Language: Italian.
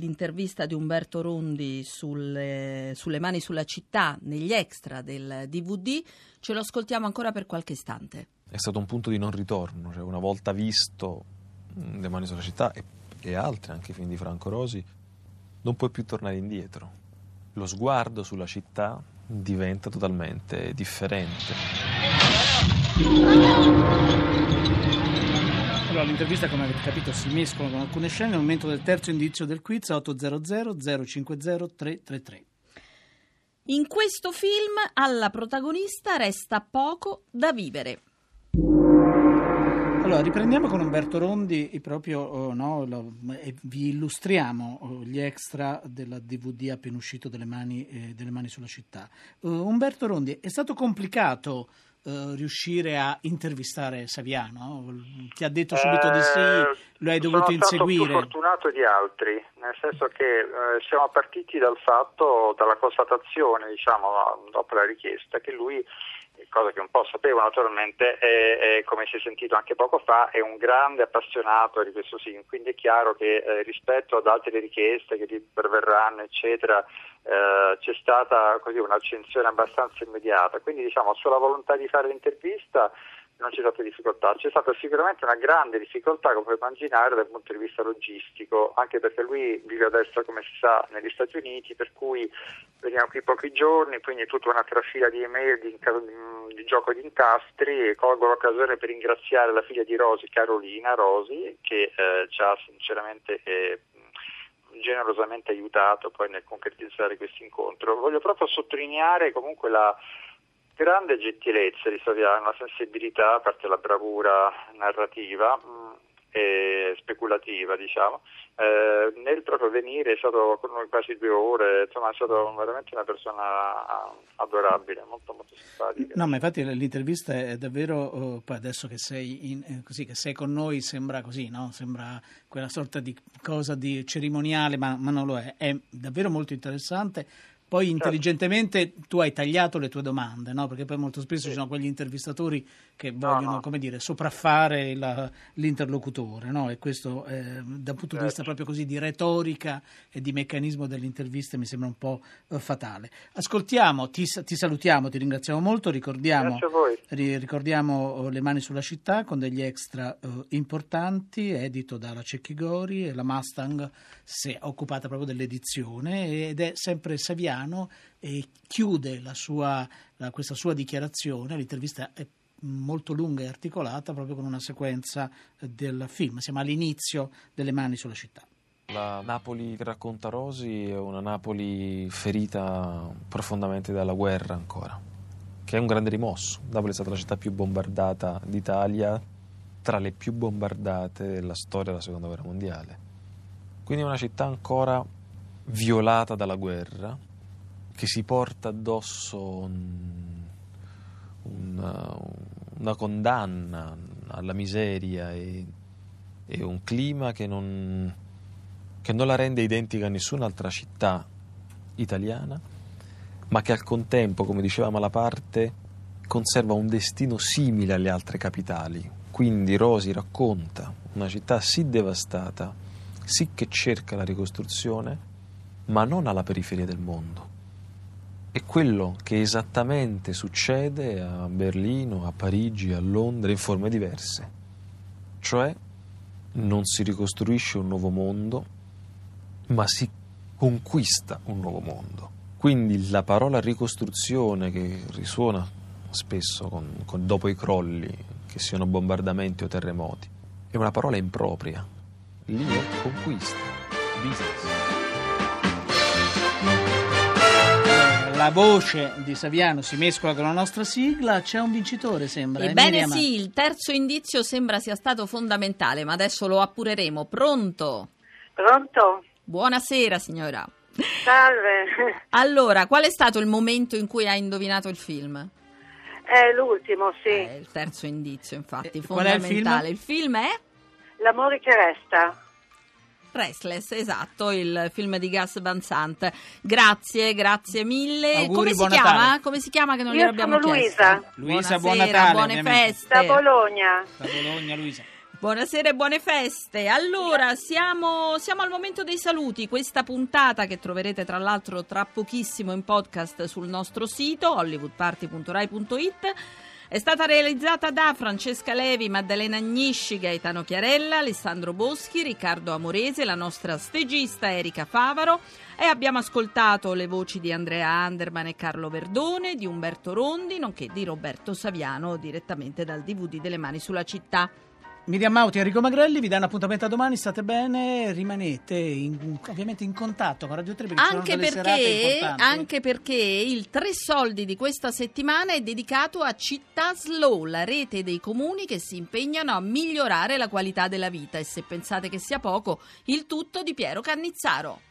L'intervista di Umberto Rondi sulle, sulle, mani sulla città negli extra del DVD ce lo ascoltiamo ancora per qualche istante. È stato un punto di non ritorno, cioè una volta visto mm, Le mani sulla città e, e altri, anche i film di Franco Rosi, non puoi più tornare indietro. Lo sguardo sulla città diventa totalmente differente. Allora, l'intervista, come avete capito, si mescola con alcune scene. Nel momento del terzo indizio del quiz 800 050 333. In questo film alla protagonista resta poco da vivere. Allora, riprendiamo con Umberto Rondi proprio, oh, no, lo, e vi illustriamo oh, gli extra della DVD appena uscito delle mani, eh, delle mani sulla città. Uh, Umberto Rondi, è stato complicato Uh, riuscire a intervistare Saviano? Ti ha detto subito di sì, lo hai dovuto inseguire? Sono più fortunato di altri, nel senso che eh, siamo partiti dal fatto, dalla constatazione, diciamo, dopo la richiesta, che lui cosa che un po' sapevo naturalmente, è, è, come si è sentito anche poco fa, è un grande appassionato di questo film, quindi è chiaro che eh, rispetto ad altre richieste che gli perverranno, eccetera, eh, c'è stata così un'accensione abbastanza immediata. Quindi diciamo sulla volontà di fare l'intervista non c'è stata difficoltà, c'è stata sicuramente una grande difficoltà, come puoi immaginare, dal punto di vista logistico, anche perché lui vive adesso, come si sa, negli Stati Uniti, per cui veniamo qui pochi giorni, quindi tutta una trafila di email, di, di gioco di incastri e colgo l'occasione per ringraziare la figlia di Rosi, Carolina Rosi, che eh, ci ha sinceramente eh, generosamente aiutato poi nel concretizzare questo incontro. Voglio proprio sottolineare comunque la grande gentilezza di Saviano, una sensibilità, a parte la bravura narrativa e speculativa, diciamo, eh, nel proprio venire è stato con noi quasi due ore, insomma è stato veramente una persona adorabile, molto molto simpatica. No, ma infatti l'intervista è davvero, oh, poi adesso che sei, in, eh, così, che sei con noi sembra così, no? Sembra quella sorta di cosa di cerimoniale, ma, ma non lo è, è davvero molto interessante poi certo. intelligentemente tu hai tagliato le tue domande, no? perché poi molto spesso sì. ci sono quegli intervistatori che vogliono no, no. Come dire, sopraffare la, l'interlocutore no? e questo eh, dal punto certo. di vista certo. proprio così di retorica e di meccanismo delle interviste mi sembra un po' eh, fatale. Ascoltiamo, ti, ti, salutiamo, ti ringraziamo molto, ricordiamo, ri, ricordiamo oh, Le mani sulla città con degli extra eh, importanti, edito dalla Cecchigori e la Mustang si è occupata proprio dell'edizione ed è sempre Saviano Milano e chiude la sua, la, questa sua dichiarazione, l'intervista è molto lunga e articolata proprio con una sequenza del film, siamo all'inizio delle mani sulla città. La Napoli che racconta Rosi è una Napoli ferita profondamente dalla guerra ancora, che è un grande rimosso. Napoli è stata la città più bombardata d'Italia, tra le più bombardate della storia della seconda guerra mondiale. Quindi è una città ancora violata dalla guerra, che si porta addosso un, una, una, condanna alla miseria e, e un clima che non, che non la rende identica a nessun'altra città italiana, ma che al contempo, come diceva Malaparte, conserva un destino simile alle altre capitali. Quindi Rosi racconta una città sì devastata, sì che cerca la ricostruzione, ma non alla periferia del mondo è quello che esattamente succede a Berlino, a Parigi, a Londra in forme diverse. Cioè non si ricostruisce un nuovo mondo, ma si conquista un nuovo mondo. Quindi la parola ricostruzione che risuona spesso con, con, dopo i crolli, che siano bombardamenti o terremoti, è una parola impropria. Lì è conquista, business. La voce di Saviano si mescola con la nostra sigla, c'è un vincitore sembra. Ebbene sì, il terzo indizio sembra sia stato fondamentale, ma adesso lo appureremo. Pronto? Pronto? Buonasera signora. Salve. Allora, qual è stato il momento in cui ha indovinato il film? È l'ultimo, sì. È il terzo indizio, infatti, eh, fondamentale. Il film? il film è? L'amore che resta. Restless, esatto, il film di Gas Van Sant. Grazie, grazie mille. Auguri, Come si chiama? Natale. Come si chiama che non Io glielo abbiamo sono chiesto? Luisa. Luisa, buon Natale. buone feste. Da Bologna. Da Bologna, Luisa. Buonasera e buone feste. Allora, siamo, siamo, al momento dei saluti. Questa puntata che troverete tra l'altro tra pochissimo in podcast sul nostro sito hollywoodparty.rai.it è stata realizzata da Francesca Levi, Maddalena Agnisci, Gaetano Chiarella, Alessandro Boschi, Riccardo Amorese, la nostra stagista Erika Favaro e abbiamo ascoltato le voci di Andrea Anderman e Carlo Verdone, di Umberto Rondi, nonché di Roberto Saviano direttamente dal DVD delle mani sulla città. Miriam Mauti e Enrico Magrelli vi danno appuntamento a domani, state bene, rimanete in, ovviamente in contatto con Radio 3 perché anche perché, anche perché il Tre Soldi di questa settimana è dedicato a Città Slow, la rete dei comuni che si impegnano a migliorare la qualità della vita e se pensate che sia poco, il tutto di Piero Cannizzaro.